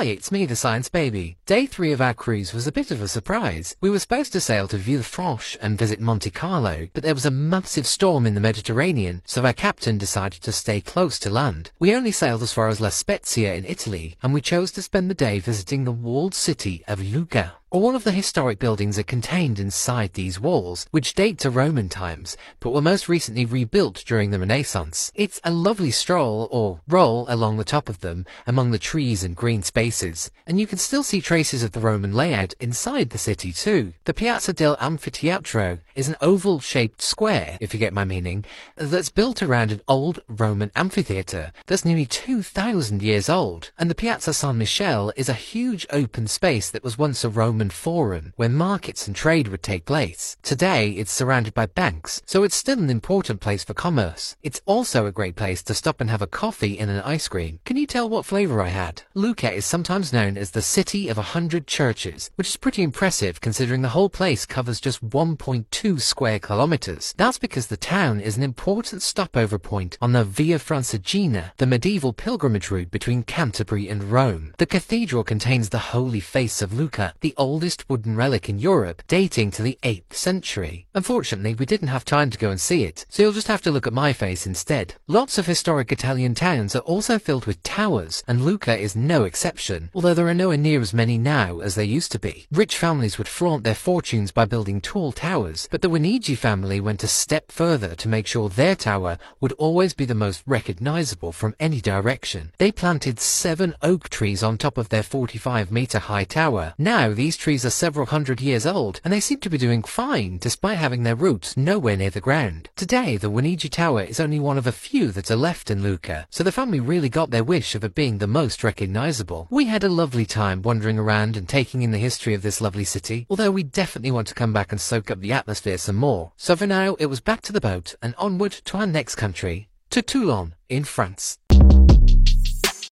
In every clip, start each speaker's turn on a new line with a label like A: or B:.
A: Hi, it's me, the Science Baby. Day three of our cruise was a bit of a surprise. We were supposed to sail to Villefranche and visit Monte Carlo, but there was a massive storm in the Mediterranean, so our captain decided to stay close to land. We only sailed as far as La Spezia in Italy, and we chose to spend the day visiting the walled city of Lucca. All of the historic buildings are contained inside these walls, which date to Roman times, but were most recently rebuilt during the Renaissance. It's a lovely stroll, or roll, along the top of them, among the trees and green spaces, and you can still see traces of the Roman layout inside the city too. The Piazza dell'Anfiteatro is an oval-shaped square, if you get my meaning, that's built around an old Roman amphitheatre that's nearly 2,000 years old, and the Piazza San Michele is a huge open space that was once a Roman Roman Forum, where markets and trade would take place. Today, it's surrounded by banks, so it's still an important place for commerce. It's also a great place to stop and have a coffee and an ice cream. Can you tell what flavour I had? Lucca is sometimes known as the city of a hundred churches, which is pretty impressive considering the whole place covers just 1.2 square kilometres. That's because the town is an important stopover point on the Via Francigena, the medieval pilgrimage route between Canterbury and Rome. The cathedral contains the holy face of Lucca, the old oldest wooden relic in Europe, dating to the 8th century. Unfortunately, we didn't have time to go and see it, so you'll just have to look at my face instead. Lots of historic Italian towns are also filled with towers, and Lucca is no exception, although there are nowhere near as many now as there used to be. Rich families would flaunt their fortunes by building tall towers, but the Guinigi family went a step further to make sure their tower would always be the most recognizable from any direction. They planted seven oak trees on top of their 45 meter high tower. Now these trees are several hundred years old, and they seem to be doing fine despite having their roots nowhere near the ground. Today, the Guinigi Tower is only one of a few that are left in Lucca, so the family really got their wish of it being the most recognizable. We had a lovely time wandering around and taking in the history of this lovely city, although we definitely want to come back and soak up the atmosphere some more. So for now, it was back to the boat and onward to our next country, to Toulon in France.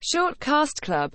B: Shortcast Club